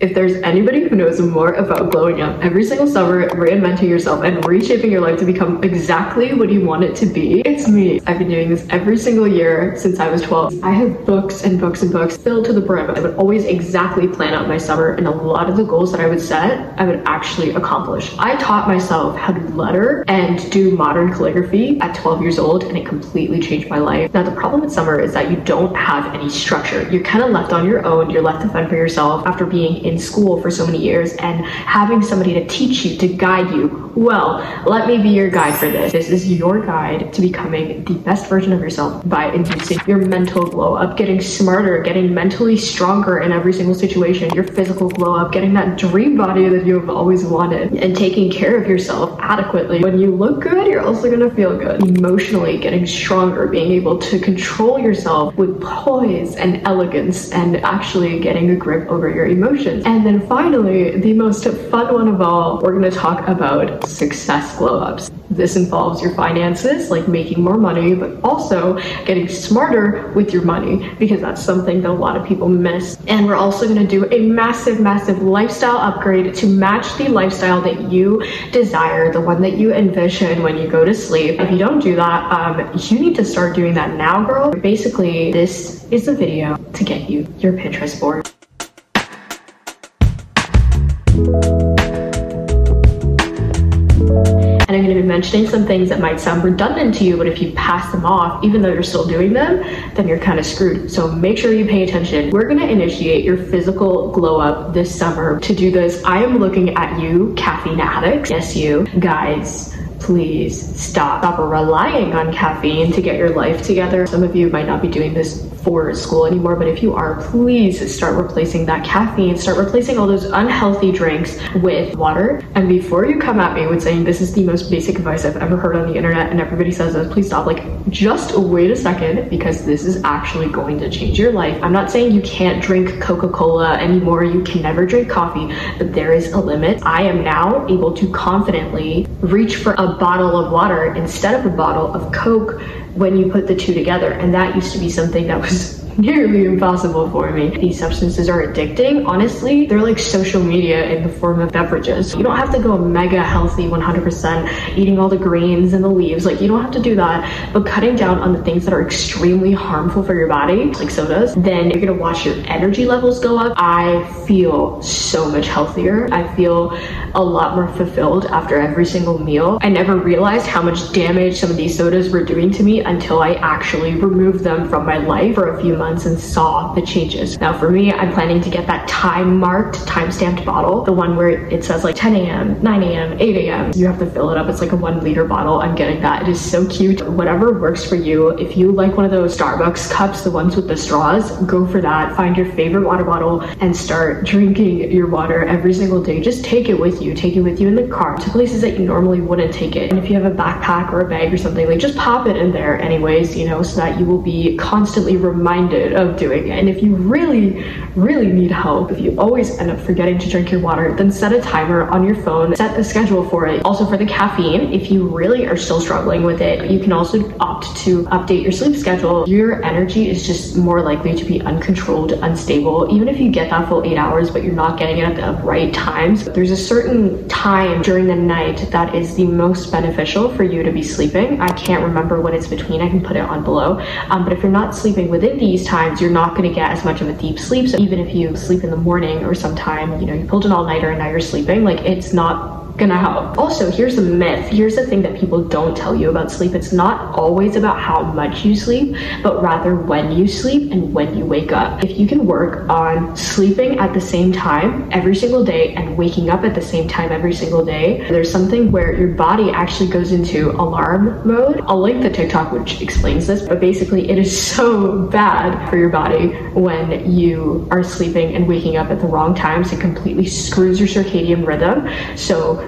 If there's anybody who knows more about glowing up every single summer, reinventing yourself, and reshaping your life to become exactly what you want it to be, it's me. I've been doing this every single year since I was 12. I have books and books and books filled to the brim. I would always exactly plan out my summer, and a lot of the goals that I would set, I would actually accomplish. I taught myself how to letter and do modern calligraphy at 12 years old, and it completely changed my life. Now, the problem with summer is that you don't have any structure. You're kind of left on your own, you're left to fend for yourself after being in school for so many years and having somebody to teach you, to guide you. Well, let me be your guide for this. This is your guide to becoming the best version of yourself by inducing your mental glow up, getting smarter, getting mentally stronger in every single situation, your physical glow up, getting that dream body that you have always wanted, and taking care of yourself adequately. When you look good, you're also gonna feel good. Emotionally getting stronger, being able to control yourself with poise and elegance, and actually getting a grip over your emotions. And then finally, the most fun one of all, we're gonna talk about success glow ups. This involves your finances, like making more money, but also getting smarter with your money because that's something that a lot of people miss. And we're also going to do a massive, massive lifestyle upgrade to match the lifestyle that you desire, the one that you envision when you go to sleep. If you don't do that, um, you need to start doing that now, girl. Basically, this is the video to get you your Pinterest board. And I'm going to be mentioning some things that might sound redundant to you, but if you pass them off, even though you're still doing them, then you're kind of screwed. So make sure you pay attention. We're going to initiate your physical glow up this summer. To do this, I am looking at you, caffeine addicts. Yes, you guys please stop. Stop relying on caffeine to get your life together. Some of you might not be doing this for school anymore, but if you are, please start replacing that caffeine, start replacing all those unhealthy drinks with water. And before you come at me with saying this is the most basic advice I've ever heard on the internet and everybody says this, please stop. Like, just wait a second because this is actually going to change your life. I'm not saying you can't drink Coca Cola anymore, you can never drink coffee, but there is a limit. I am now able to confidently reach for a bottle of water instead of a bottle of Coke when you put the two together. And that used to be something that was nearly impossible for me. These substances are addicting. Honestly, they're like social media in the form of beverages. You don't have to go mega healthy 100%, eating all the greens and the leaves. Like, you don't have to do that. But cutting down on the things that are extremely harmful for your body, like sodas, then you're gonna watch your energy levels go up. I feel so much healthier. I feel a lot more fulfilled after every single meal. I never realized how much damage some of these sodas were doing to me until I actually removed them from my life for a few months months and saw the changes. Now for me, I'm planning to get that time marked, time stamped bottle, the one where it says like 10 a.m., 9 a.m., 8 a.m. You have to fill it up. It's like a one liter bottle. I'm getting that. It is so cute. Whatever works for you. If you like one of those Starbucks cups, the ones with the straws, go for that. Find your favorite water bottle and start drinking your water every single day. Just take it with you. Take it with you in the car to places that you normally wouldn't take it. And if you have a backpack or a bag or something, like just pop it in there anyways, you know, so that you will be constantly reminded of doing it. And if you really, really need help, if you always end up forgetting to drink your water, then set a timer on your phone, set a schedule for it. Also for the caffeine, if you really are still struggling with it, you can also opt to update your sleep schedule. Your energy is just more likely to be uncontrolled, unstable. Even if you get that full eight hours, but you're not getting it at the right times, there's a certain time during the night that is the most beneficial for you to be sleeping. I can't remember what it's between. I can put it on below. Um, but if you're not sleeping within these times, you're not going to get as much of a deep sleep. So even if you sleep in the morning or sometime, you know, you pulled an all-nighter and now you're sleeping, like it's not gonna help. Also, here's a myth. Here's the thing that people don't tell you about sleep. It's not always about how much you sleep, but rather when you sleep and when you wake up. If you can work on sleeping at the same time every single day and waking up at the same time every single day, there's something where your body actually goes into alarm mode. I'll link the TikTok which explains this, but basically it is so bad for your body when you are sleeping and waking up at the wrong times. It completely screws your circadian rhythm. So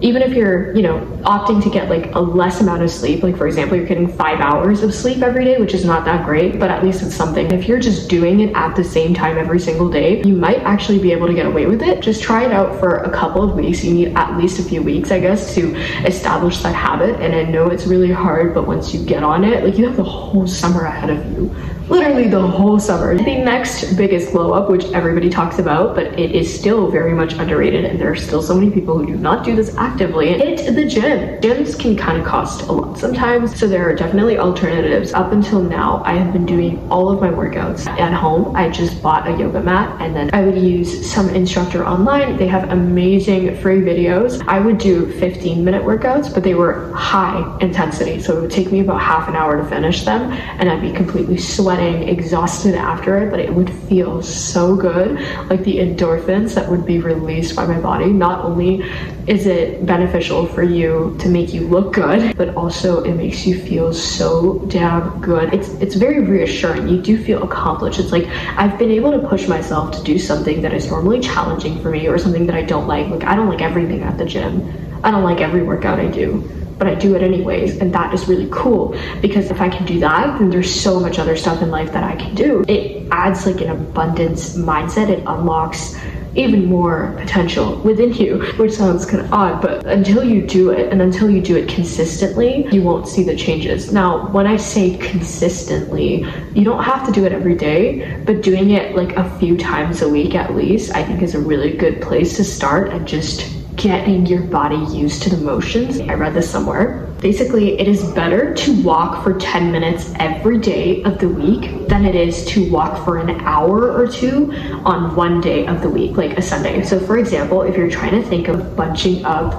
even if you're, you know, opting to get like a less amount of sleep, like for example, you're getting five hours of sleep every day, which is not that great, but at least it's something. If you're just doing it at the same time every single day, you might actually be able to get away with it. Just try it out for a couple of weeks. You need at least a few weeks, I guess, to establish that habit. And I know it's really hard, but once you get on it, like you have the whole summer ahead of you literally the whole summer. The next biggest glow up, which everybody talks about, but it is still very much underrated, and there are still so many people who do not do this actively, hit the gym. Gyms can kind of cost a lot sometimes, so there are definitely alternatives. Up until now, I have been doing all of my workouts at home. I just bought a yoga mat, and then I would use some instructor online. They have amazing free videos. I would do 15 minute workouts, but they were high intensity, so it would take me about half an hour to finish them, and I'd be completely sweating sweating, exhausted after it, but it would feel so good. Like the endorphins that would be released by my body. Not only is it beneficial for you to make you look good, but also it makes you feel so damn good. It's it's very reassuring. You do feel accomplished. It's like I've been able to push myself to do something that is normally challenging for me or something that I don't like. Like I don't like everything at the gym. I don't like every workout I do but I do it anyways. And that is really cool because if I can do that, then there's so much other stuff in life that I can do. It adds like an abundance mindset, it unlocks even more potential within you, which sounds kind of odd, but until you do it and until you do it consistently, you won't see the changes. Now, when I say consistently, you don't have to do it every day, but doing it like a few times a week at least, I think is a really good place to start and just getting your body used to the motions. I read this somewhere. Basically, it is better to walk for 10 minutes every day of the week than it is to walk for an hour or two on one day of the week, like a Sunday. So, for example, if you're trying to think of bunching up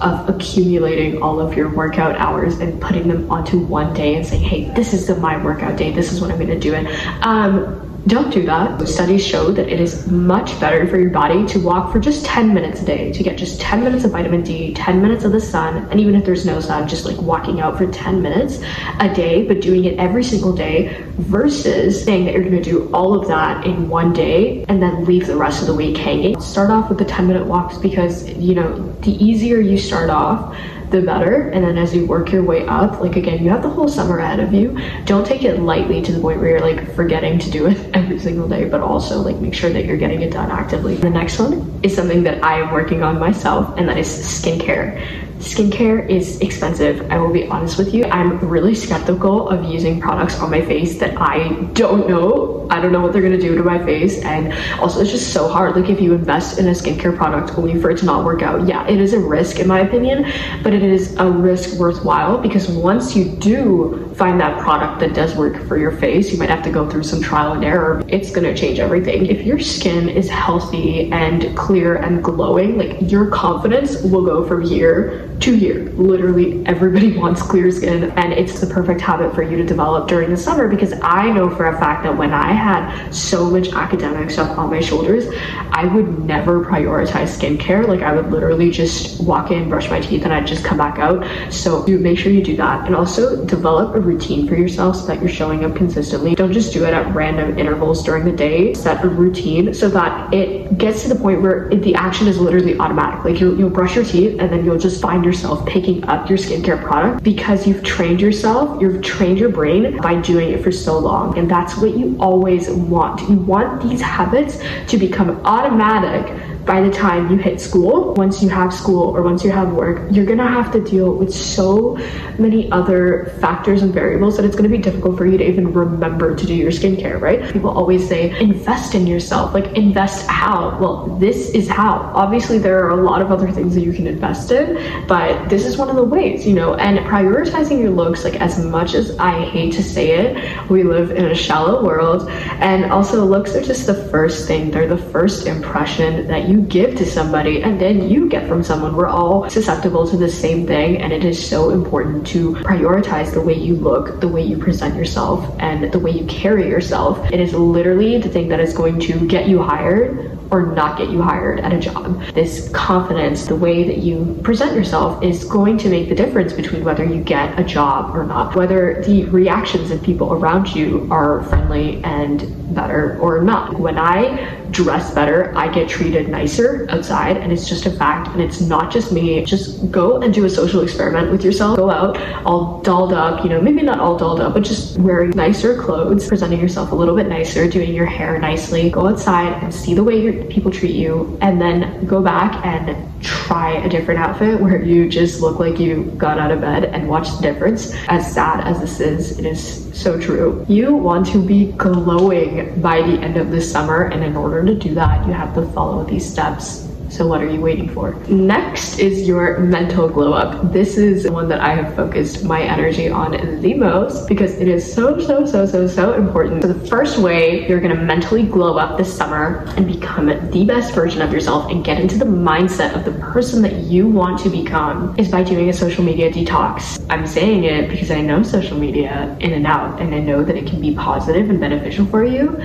of accumulating all of your workout hours and putting them onto one day and saying, hey, this is the my workout day, this is what I'm gonna do it. Um, don't do that. Studies show that it is much better for your body to walk for just 10 minutes a day, to get just 10 minutes of vitamin D, 10 minutes of the sun, and even if there's no sun, just like walking out for 10 minutes a day, but doing it every single day versus saying that you're gonna do all of that in one day and then leave the rest of the week hanging. Start off with the 10 minute walks because, you know, the easier you start off, the better. And then as you work your way up, like again, you have the whole summer ahead of you. Don't take it lightly to the point where you're like forgetting to do it every single day, but also like make sure that you're getting it done actively. The next one is something that I am working on myself, and that is skincare. Skincare is expensive. I will be honest with you. I'm really skeptical of using products on my face that I don't know. I don't know what they're gonna do to my face. And also it's just so hard. Like if you invest in a skincare product only for it to not work out, yeah, it is a risk in my opinion, but it is a risk worthwhile because once you do find that product that does work for your face, you might have to go through some trial and error. It's gonna change everything. If your skin is healthy and clear and glowing, like your confidence will go from here two year. Literally everybody wants clear skin and it's the perfect habit for you to develop during the summer because I know for a fact that when I had so much academic stuff on my shoulders, I would never prioritize skincare. Like I would literally just walk in, brush my teeth, and I'd just come back out. So you make sure you do that and also develop a routine for yourself so that you're showing up consistently. Don't just do it at random intervals during the day. Set a routine so that it gets to the point where it, the action is literally automatic. Like you'll, you'll brush your teeth and then you'll just find yourself picking up your skincare product because you've trained yourself, you've trained your brain by doing it for so long. And that's what you always want. You want these habits to become automatic by the time you hit school, once you have school or once you have work, you're gonna have to deal with so many other factors and variables that it's gonna be difficult for you to even remember to do your skincare, right? People always say, invest in yourself. Like, invest how? Well, this is how. Obviously, there are a lot of other things that you can invest in, but this is one of the ways, you know, and prioritizing your looks, like, as much as I hate to say it, we live in a shallow world, and also looks are just the first thing, they're the first impression that you give to somebody and then you get from someone. We're all susceptible to the same thing, and it is so important to prioritize the way you look, the way you present yourself, and the way you carry yourself. It is literally the thing that is going to get you hired or not get you hired at a job. This confidence, the way that you present yourself is going to make the difference between whether you get a job or not, whether the reactions of people around you are friendly and better or not. When I dress better, I get treated nicer outside, and it's just a fact. And it's not just me. Just go and do a social experiment with yourself. Go out all dolled up, you know, maybe not all dolled up, but just wearing nicer clothes, presenting yourself a little bit nicer, doing your hair nicely. Go outside and see the way people treat you, and then go back and try a different outfit where you just look like you got out of bed and watch the difference. As sad as this is, it is so true. You want to be glowing by the end of the summer, and in order to do that, you have to follow these steps so what are you waiting for? Next is your mental glow up. This is one that I have focused my energy on the most because it is so, so, so, so, so important. So the first way you're gonna mentally glow up this summer and become the best version of yourself and get into the mindset of the person that you want to become is by doing a social media detox. I'm saying it because I know social media in and out and I know that it can be positive and beneficial for you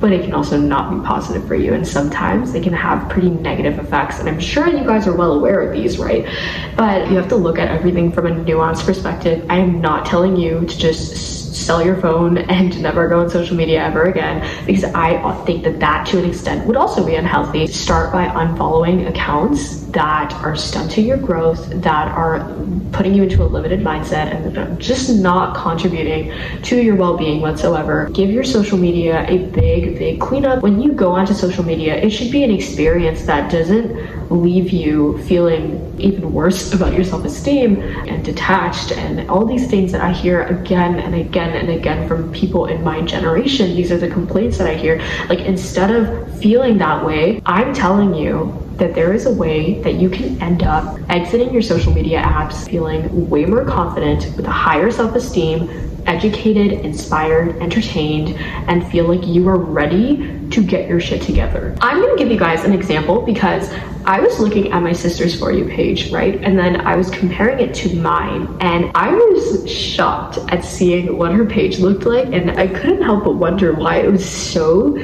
but it can also not be positive for you. And sometimes they can have pretty negative effects. And I'm sure you guys are well aware of these, right? But you have to look at everything from a nuanced perspective. I am not telling you to just sell your phone and never go on social media ever again because I think that that to an extent would also be unhealthy. Start by unfollowing accounts that are stunting your growth, that are putting you into a limited mindset and just not contributing to your well-being whatsoever. Give your social media a big, big cleanup. When you go onto social media, it should be an experience that doesn't leave you feeling even worse about your self-esteem and detached and all these things that I hear again and again and again from people in my generation. These are the complaints that I hear. Like instead of feeling that way, I'm telling you that there is a way that you can end up exiting your social media apps feeling way more confident with a higher self-esteem educated, inspired, entertained, and feel like you are ready to get your shit together. I'm gonna give you guys an example because I was looking at my sister's For You page, right? And then I was comparing it to mine, and I was shocked at seeing what her page looked like, and I couldn't help but wonder why it was so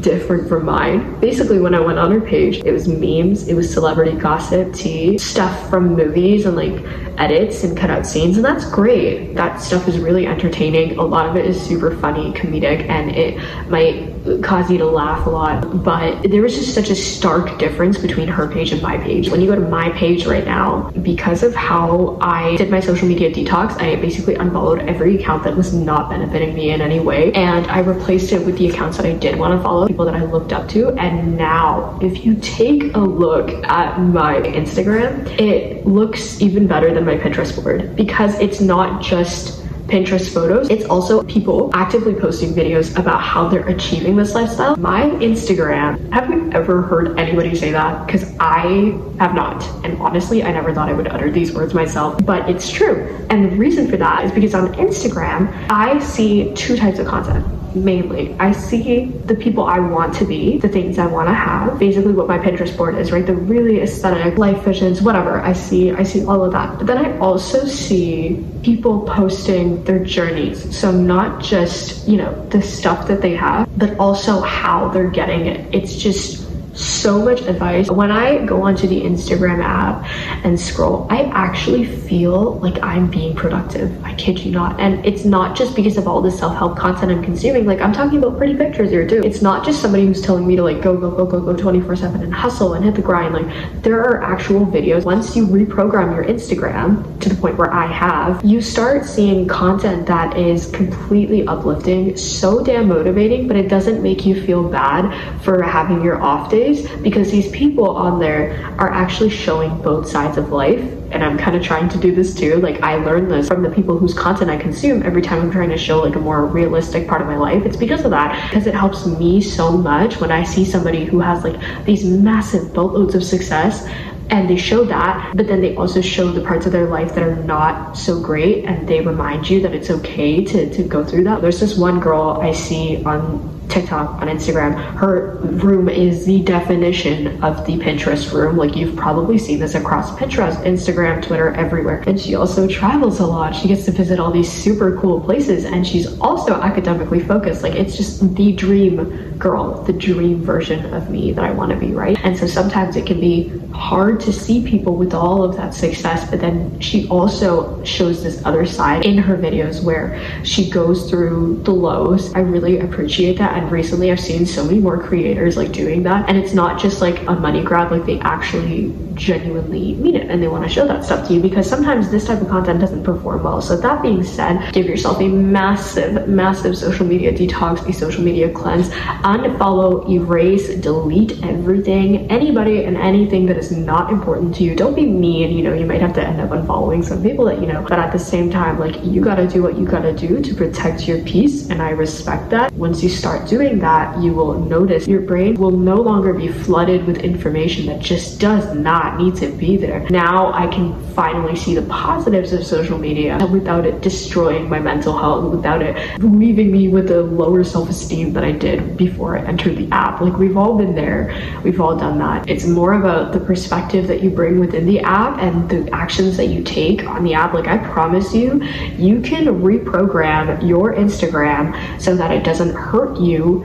different from mine. Basically, when I went on her page, it was memes, it was celebrity gossip, tea, stuff from movies, and like edits and cut out scenes, and that's great. That stuff is really entertaining. A lot of it is super funny, comedic, and it might cause you to laugh a lot. But there was just such a stark difference between her page and my page. When you go to my page right now, because of how I did my social media detox, I basically unfollowed every account that was not benefiting me in any way, and I replaced it with the accounts that I did want to follow, people that I looked up to. And now, if you take a look at my Instagram, it looks even better than my Pinterest board because it's not just Pinterest photos. It's also people actively posting videos about how they're achieving this lifestyle. My Instagram, have you ever heard anybody say that? Because I have not. And honestly, I never thought I would utter these words myself, but it's true. And the reason for that is because on Instagram, I see two types of content mainly. I see the people I want to be, the things I want to have. Basically what my Pinterest board is, right? The really aesthetic life visions, whatever. I see I see all of that. But then I also see people posting their journeys. So not just, you know, the stuff that they have, but also how they're getting it. It's just so much advice. When I go onto the Instagram app and scroll, I actually feel like I'm being productive. I kid you not. And it's not just because of all the self-help content I'm consuming. Like I'm talking about pretty pictures here too. It's not just somebody who's telling me to like go, go, go, go, go 24 seven and hustle and hit the grind. Like there are actual videos. Once you reprogram your Instagram to the point where I have, you start seeing content that is completely uplifting, so damn motivating, but it doesn't make you feel bad for having your off day days because these people on there are actually showing both sides of life and I'm kind of trying to do this too. Like I learned this from the people whose content I consume every time I'm trying to show like a more realistic part of my life. It's because of that because it helps me so much when I see somebody who has like these massive boatloads of success and they show that but then they also show the parts of their life that are not so great and they remind you that it's okay to, to go through that there's this one girl i see on TikTok, on Instagram. Her room is the definition of the Pinterest room. Like you've probably seen this across Pinterest, Instagram, Twitter, everywhere. And she also travels a lot. She gets to visit all these super cool places and she's also academically focused. Like it's just the dream girl, the dream version of me that I want to be, right? And so sometimes it can be hard to see people with all of that success, but then she also shows this other side in her videos where she goes through the lows. I really appreciate that. And recently I've seen so many more creators like doing that. And it's not just like a money grab, like they actually genuinely mean it and they want to show that stuff to you because sometimes this type of content doesn't perform well. So that being said, give yourself a massive, massive social media detox, a social media cleanse, unfollow, erase, delete everything, anybody and anything that is not important to you. Don't be mean, you know, you might have to end up unfollowing some people that you know, but at the same time, like you gotta do what you gotta do to protect your peace and I respect that. Once you start doing that, you will notice your brain will no longer be flooded with information that just does not need to be there. Now I can finally see the positives of social media without it destroying my mental health, without it leaving me with a lower self-esteem that I did before I entered the app. Like we've all been there. We've all done that. It's more about the perspective that you bring within the app and the actions that you take on the app. Like I promise you, you can reprogram your Instagram so that it doesn't hurt you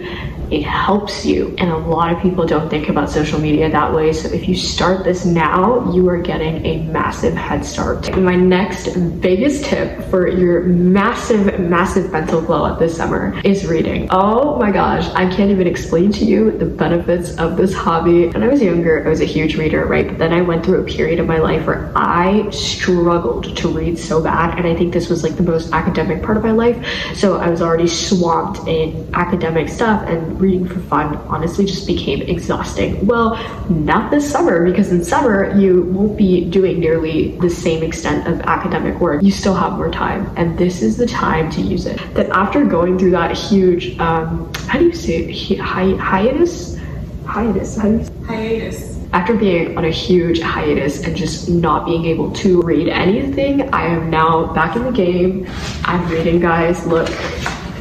it helps you. And a lot of people don't think about social media that way. So if you start this now, you are getting a massive head start. My next biggest tip for your massive, massive mental glow up this summer is reading. Oh my gosh, I can't even explain to you the benefits of this hobby. When I was younger, I was a huge reader, right? But then I went through a period of my life where I struggled to read so bad. And I think this was like the most academic part of my life. So I was already swamped in academic stuff and reading for fun honestly just became exhausting. Well, not this summer because in summer you won't be doing nearly the same extent of academic work. You still have more time, and this is the time to use it. That after going through that huge, um, how do you say it? Hi- hiatus? Hiatus. How do you hiatus after being on a huge hiatus and just not being able to read anything, I am now back in the game. I'm reading, guys. Look,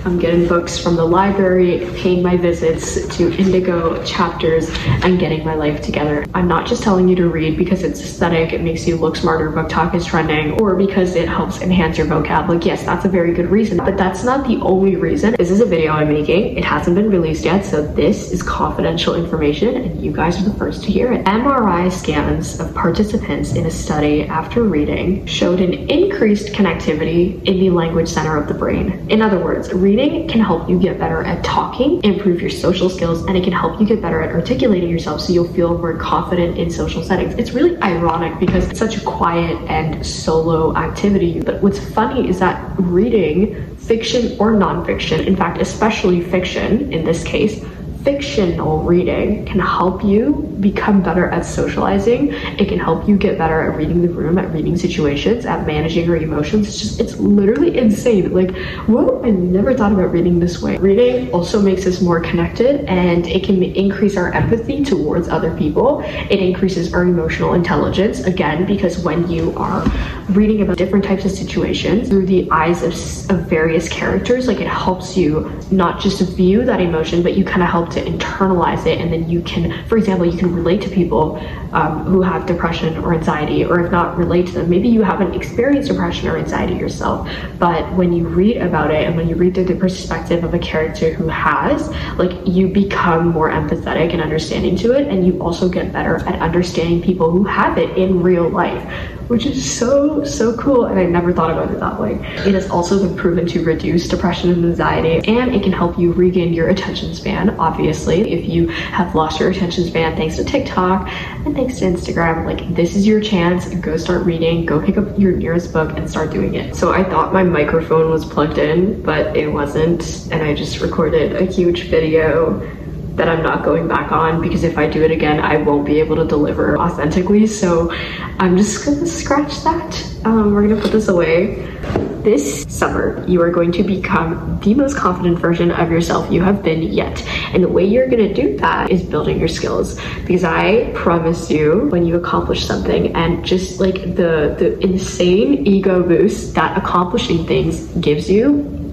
I'm getting books from the library, paying my visits to Indigo chapters, and getting my life together. I'm not just telling you to read because it's aesthetic, it makes you look smarter, BookTok is trending, or because it helps enhance your vocab. Like, yes, that's a very good reason, but that's not the only reason. This is a video I'm making. It hasn't been released yet, so this is confidential information, and you guys are the first to hear it. MRI scans of participants in a study after reading showed an increased connectivity in the language center of the brain. In other words, reading Reading can help you get better at talking, improve your social skills, and it can help you get better at articulating yourself so you'll feel more confident in social settings. It's really ironic because it's such a quiet and solo activity. But what's funny is that reading fiction or nonfiction, in fact, especially fiction in this case, fictional reading can help you become better at socializing. It can help you get better at reading the room, at reading situations, at managing your emotions. It's just, it's literally insane. Like, whoa, I never thought about reading this way. Reading also makes us more connected and it can increase our empathy towards other people. It increases our emotional intelligence, again, because when you are reading about different types of situations through the eyes of, of various characters, like it helps you not just view that emotion, but you kind of help to internalize it and then you can for example you can relate to people um, who have depression or anxiety or if not relate to them. Maybe you haven't experienced depression or anxiety yourself but when you read about it and when you read through the perspective of a character who has like you become more empathetic and understanding to it and you also get better at understanding people who have it in real life which is so, so cool. And I never thought about it that way. It has also been proven to reduce depression and anxiety, and it can help you regain your attention span, obviously. If you have lost your attention span thanks to TikTok and thanks to Instagram, like this is your chance. Go start reading, go pick up your nearest book and start doing it. So I thought my microphone was plugged in, but it wasn't. And I just recorded a huge video that I'm not going back on because if I do it again, I won't be able to deliver authentically. So I'm just gonna scratch that. Um, we're gonna put this away. This summer, you are going to become the most confident version of yourself you have been yet. And the way you're gonna do that is building your skills. Because I promise you, when you accomplish something and just like the, the insane ego boost that accomplishing things gives you,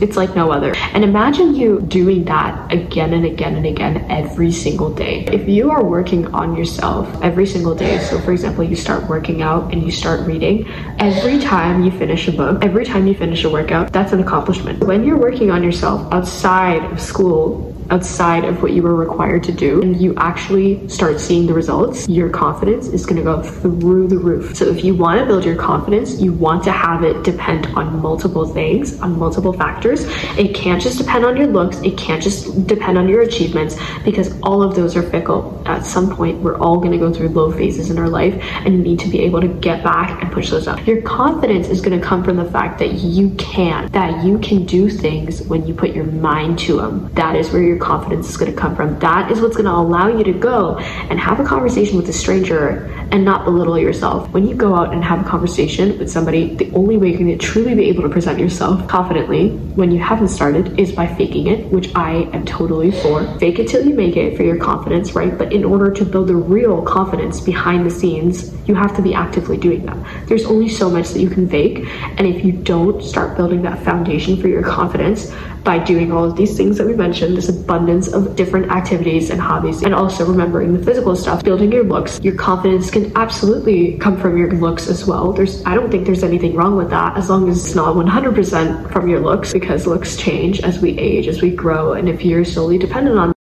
It's like no other. And imagine you doing that again and again and again every single day. If you are working on yourself every single day, so for example, you start working out and you start reading, every time you finish a book, every time you finish a workout, that's an accomplishment. When you're working on yourself outside of school, outside of what you were required to do and you actually start seeing the results, your confidence is going to go through the roof. So if you want to build your confidence, you want to have it depend on multiple things, on multiple factors. It can't just depend on your looks, it can't just depend on your achievements because all of those are fickle. At some point, we're all going to go through low phases in our life and you need to be able to get back and push those up. Your confidence is going to come from the fact that you can, that you can do things when you put your mind to them. That is where your your confidence is going to come from. That is what's going to allow you to go and have a conversation with a stranger and not belittle yourself. When you go out and have a conversation with somebody, the only way you're going to truly be able to present yourself confidently when you haven't started is by faking it, which I am totally for. Fake it till you make it for your confidence, right? But in order to build the real confidence behind the scenes, you have to be actively doing that. There's only so much that you can fake, and if you don't start building that foundation for your confidence by doing all of these things that we mentioned, this abundance of different activities and hobbies, and also remembering the physical stuff, building your looks, your confidence can absolutely come from your looks as well. There's, I don't think there's anything wrong with that as long as it's not 100% from your looks because looks change as we age, as we grow, and if you're solely dependent on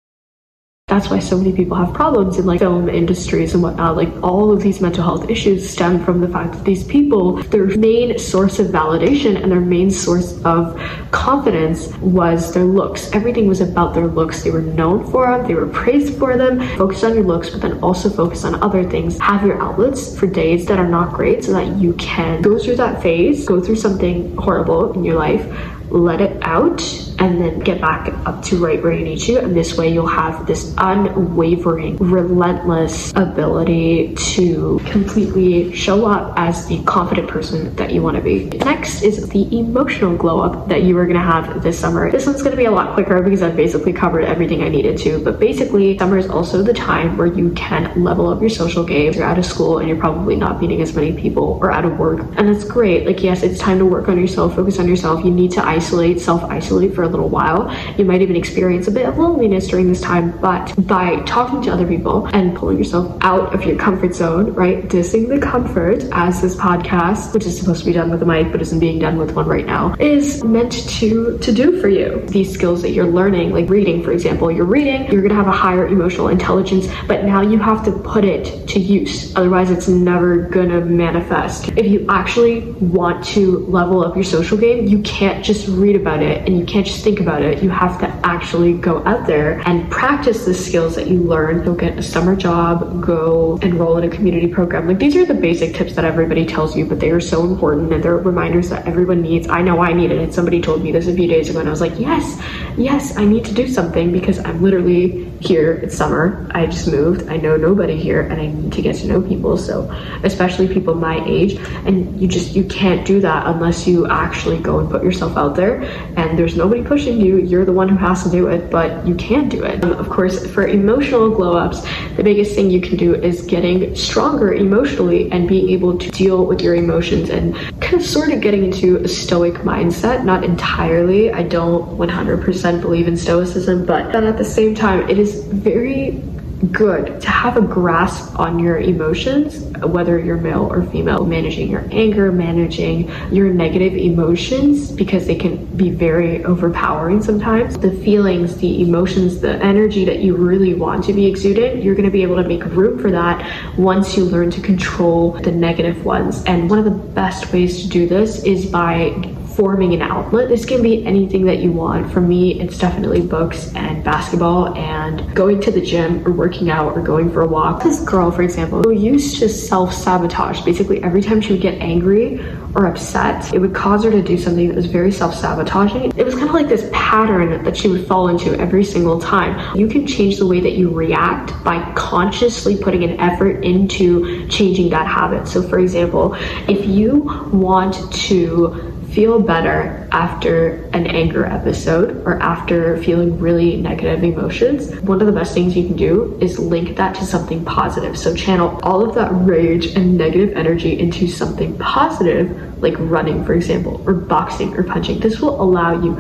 that's why so many people have problems in like film industries and whatnot. Like all of these mental health issues stem from the fact that these people, their main source of validation and their main source of confidence was their looks. Everything was about their looks. They were known for them, they were praised for them. Focus on your looks, but then also focus on other things. Have your outlets for days that are not great so that you can go through that phase, go through something horrible in your life, let it out and then get back up to right where you need to. And this way you'll have this unwavering, relentless ability to completely show up as the confident person that you want to be. Next is the emotional glow up that you are going to have this summer. This one's going to be a lot quicker because I've basically covered everything I needed to. But basically, summer is also the time where you can level up your social game. You're out of school and you're probably not meeting as many people or out of work. And that's great. Like, yes, it's time to work on yourself, focus on yourself. You need to isolate, self isolate for a little while. You might even experience a bit of loneliness during this time, but by talking to other people and pulling yourself out of your comfort zone, right? Dissing the comfort, as this podcast, which is supposed to be done with a mic but isn't being done with one right now, is meant to to do for you. These skills that you're learning, like reading, for example, you're reading, you're gonna have a higher emotional intelligence, but now you have to put it to use. Otherwise, it's never gonna manifest. If you actually want to level up your social game, you can't just read about it and you can't just think about it. You have to actually go out there and practice the skills that you learn. Go get a summer job, go enroll in a community program. Like these are the basic tips that everybody tells you, but they are so important and they're reminders that everyone needs. I know I needed it. And Somebody told me this a few days ago and I was like, yes, yes, I need to do something because I'm literally here. It's summer. I just moved. I know nobody here and I need to get to know people. So especially people my age and you just, you can't do that unless you actually go and put yourself out there and there's nobody pushing you, you're the one who has to do it, but you can do it. Um, of course, for emotional glow ups, the biggest thing you can do is getting stronger emotionally and being able to deal with your emotions and kind of sort of getting into a stoic mindset. Not entirely, I don't 100% believe in stoicism, but then at the same time, it is very good to have a grasp on your emotions, whether you're male or female, managing your anger, managing your negative emotions, because they can be very overpowering sometimes. The feelings, the emotions, the energy that you really want to be exuded, you're going to be able to make room for that once you learn to control the negative ones. And one of the best ways to do this is by forming an outlet. This can be anything that you want. For me, it's definitely books and basketball and going to the gym or working out or going for a walk. This girl, for example, who used to self-sabotage. Basically, every time she would get angry or upset, it would cause her to do something that was very self-sabotaging. It was kind of like this pattern that she would fall into every single time. You can change the way that you react by consciously putting an effort into changing that habit. So for example, if you want to feel better after an anger episode or after feeling really negative emotions, one of the best things you can do is link that to something positive. So channel all of that rage and negative energy into something positive like running, for example, or boxing or punching. This will allow you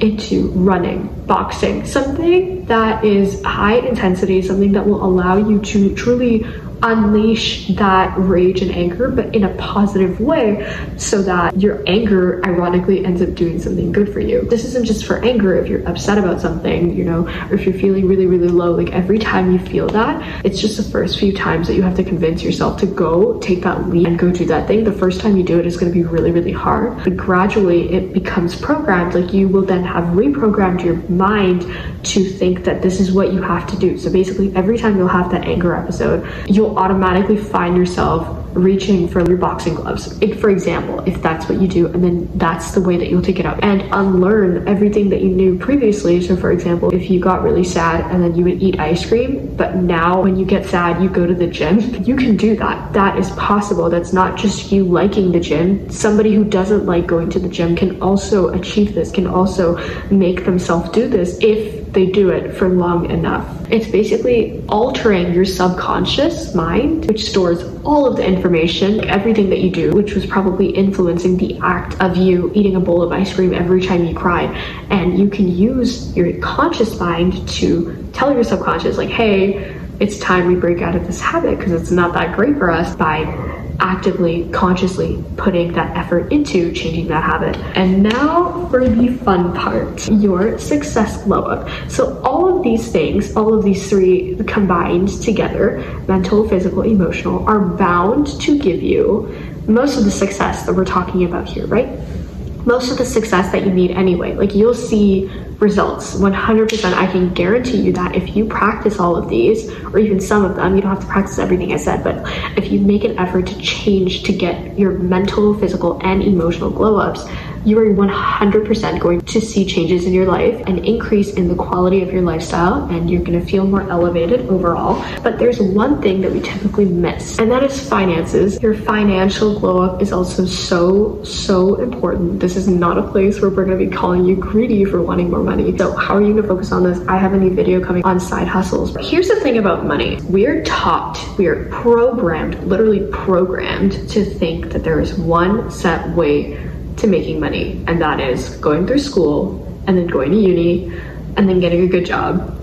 into running, boxing, something that is high intensity, something that will allow you to truly unleash that rage and anger, but in a positive way, so that your anger ironically ends up doing something good for you. This isn't just for anger if you're upset about something, you know, or if you're feeling really, really low. Like every time you feel that, it's just the first few times that you have to convince yourself to go take that leap and go do that thing. The first time you do it is going to be really, really hard. But gradually it becomes programmed. Like you will then have reprogrammed your mind to think that this is what you have to do. So basically, every time you'll have that anger episode, you'll you'll automatically find yourself reaching for your boxing gloves. If, for example, if that's what you do, and then that's the way that you'll take it up and unlearn everything that you knew previously. So, for example, if you got really sad and then you would eat ice cream, but now when you get sad, you go to the gym, you can do that. That is possible. That's not just you liking the gym. Somebody who doesn't like going to the gym can also achieve this, can also make themselves do this if they do it for long enough. It's basically altering your subconscious mind, which stores all of the information, everything that you do, which was probably influencing the act of you eating a bowl of ice cream every time you cry. And you can use your conscious mind to tell your subconscious, like, hey, it's time we break out of this habit because it's not that great for us by actively, consciously putting that effort into changing that habit. And now for the fun part your success glow up. So, all of these things, all of these three combined together mental, physical, emotional are bound to give you most of the success that we're talking about here, right? Most of the success that you need anyway. Like, you'll see results. 100% i can guarantee you that if you practice all of these or even some of them you don't have to practice everything i said but if you make an effort to change to get your mental physical and emotional glow ups you are 100% going to see changes in your life, an increase in the quality of your lifestyle, and you're going to feel more elevated overall. But there's one thing that we typically miss, and that is finances. Your financial glow up is also so, so important. This is not a place where we're going to be calling you greedy for wanting more money. So, how are you going to focus on this? I have a new video coming on side hustles. But here's the thing about money we are taught, we are programmed, literally programmed to think that there is one set way to making money, and that is going through school and then going to uni and then getting a good job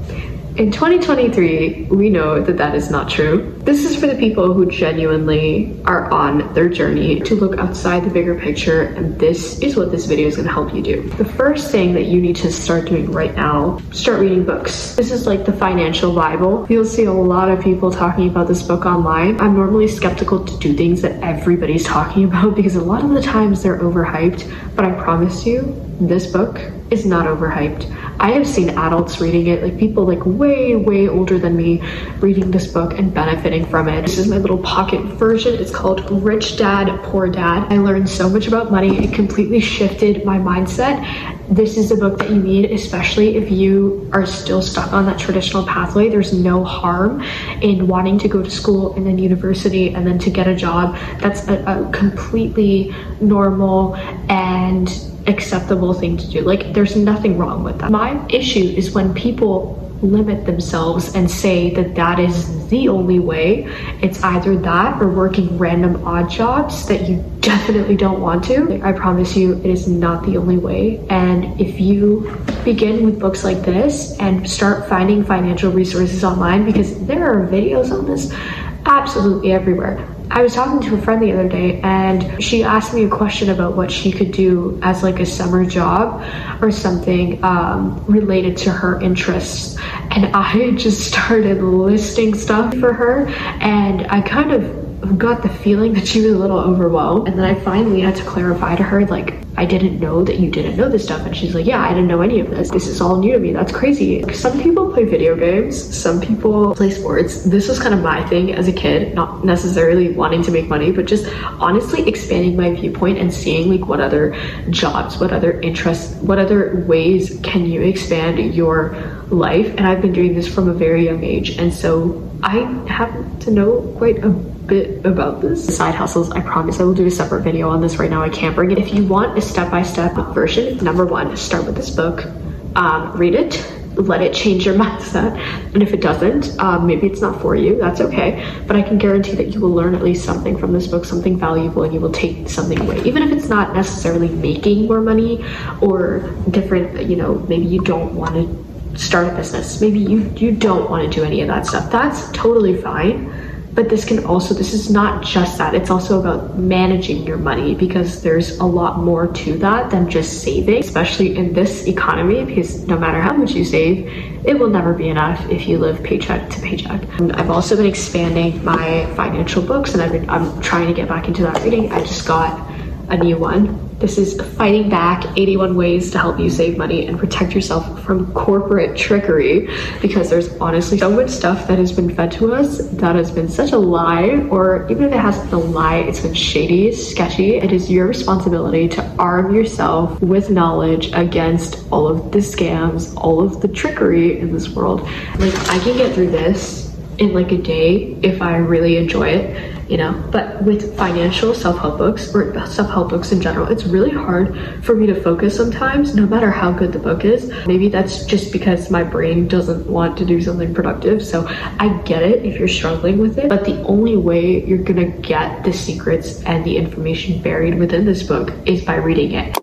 in 2023, we know that that is not true. This is for the people who genuinely are on their journey to look outside the bigger picture, and this is what this video is going to help you do. The first thing that you need to start doing right now, start reading books. This is like the financial Bible. You'll see a lot of people talking about this book online. I'm normally skeptical to do things that everybody's talking about because a lot of the times they're overhyped, but I promise you, this book is not overhyped. I have seen adults reading it, like people like way, way older than me, reading this book and benefiting from it. This is my little pocket version. It's called Rich Dad, Poor Dad. I learned so much about money. It completely shifted my mindset. This is a book that you need, especially if you are still stuck on that traditional pathway. There's no harm in wanting to go to school and then university and then to get a job. That's a, a completely normal and acceptable thing to do. Like, there's nothing wrong with that. My issue is when people limit themselves and say that that is the only way. It's either that or working random odd jobs that you definitely don't want to. I promise you, it is not the only way. And if you begin with books like this and start finding financial resources online, because there are videos on this absolutely everywhere. I was talking to a friend the other day and she asked me a question about what she could do as like a summer job or something um, related to her interests. And I just started listing stuff for her and I kind of got the feeling that she was a little overwhelmed. And then I finally had to clarify to her, like, I didn't know that you didn't know this stuff. And she's like, Yeah, I didn't know any of this. This is all new to me. That's crazy. Some people play video games, some people play sports. This was kind of my thing as a kid, not necessarily wanting to make money, but just honestly expanding my viewpoint and seeing like what other jobs, what other interests, what other ways can you expand your life. And I've been doing this from a very young age. And so I happen to know quite a bit about this. Side hustles, I promise I will do a separate video on this right now. I can't bring it. If you want a step-by-step -step version, number one, start with this book, um, read it, let it change your mindset. And if it doesn't, um, maybe it's not for you. That's okay. But I can guarantee that you will learn at least something from this book, something valuable, and you will take something away. Even if it's not necessarily making more money or different, you know, maybe you don't want to start a business. Maybe you, you don't want to do any of that stuff. That's totally fine but this can also this is not just that it's also about managing your money because there's a lot more to that than just saving especially in this economy because no matter how much you save it will never be enough if you live paycheck to paycheck. And i've also been expanding my financial books and i've been i'm trying to get back into that reading. I just got a new one this is Fighting Back 81 Ways to Help You Save Money and Protect Yourself from Corporate Trickery because there's honestly so much stuff that has been fed to us that has been such a lie, or even if it hasn't been a lie, it's been shady, sketchy. It is your responsibility to arm yourself with knowledge against all of the scams, all of the trickery in this world. Like, I can get through this in like a day if I really enjoy it you know? But with financial self-help books or self-help books in general it's really hard for me to focus sometimes no matter how good the book is. Maybe that's just because my brain doesn't want to do something productive so i get it if you're struggling with it but the only way you're gonna get the secrets and the information buried within this book is by reading it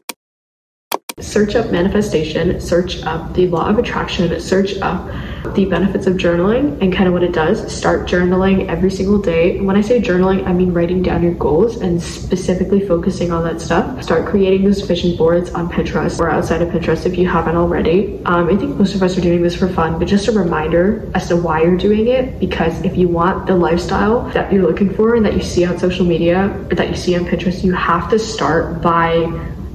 search up manifestation, search up the law of attraction, search up the benefits of journaling and kind of what it does. Start journaling every single day. When I say journaling, I mean writing down your goals and specifically focusing on that stuff. Start creating those vision boards on Pinterest or outside of Pinterest if you haven't already. Um, I think most of us are doing this for fun, but just a reminder as to why you're doing it because if you want the lifestyle that you're looking for and that you see on social media or that you see on Pinterest, you have to start by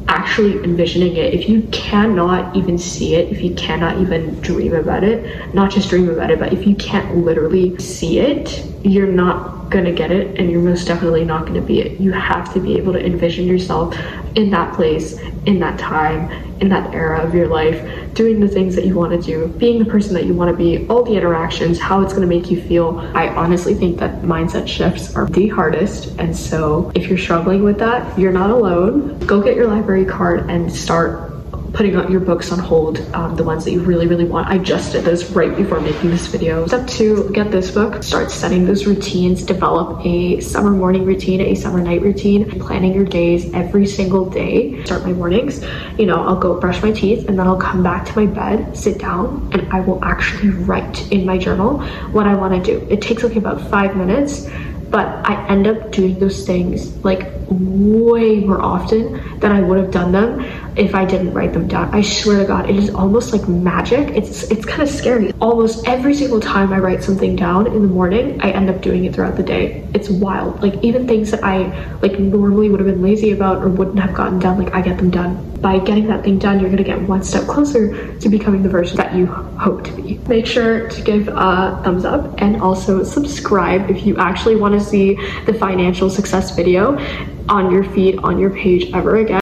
actually envisioning it, if you cannot even see it, if you cannot even dream about it, not just dream about it, but if you can't literally see it, you're not gonna get it and you're most definitely not gonna be it. You have to be able to envision yourself in that place, in that time, in that era of your life, doing the things that you want to do, being the person that you want to be, all the interactions, how it's going to make you feel. I honestly think that mindset shifts are the hardest. And so if you're struggling with that, you're not alone. Go get your library card and start putting out your books on hold, um, the ones that you really, really want. I just did this right before making this video. Step two, get this book, start setting those routines, develop a summer morning routine, a summer night routine, planning your days every single day. Start my mornings, you know, I'll go brush my teeth and then I'll come back to my bed, sit down, and I will actually write in my journal what I want to do. It takes like about five minutes but I end up doing those things like way more often than I would have done them if I didn't write them down. I swear to God, it is almost like magic. It's it's kind of scary. Almost every single time I write something down in the morning, I end up doing it throughout the day. It's wild. Like even things that I like normally would have been lazy about or wouldn't have gotten done, like I get them done. By getting that thing done, you're gonna get one step closer to becoming the version that you hope to be. Make sure to give a thumbs up and also subscribe if you actually want to see the financial success video on your feed on your page ever again.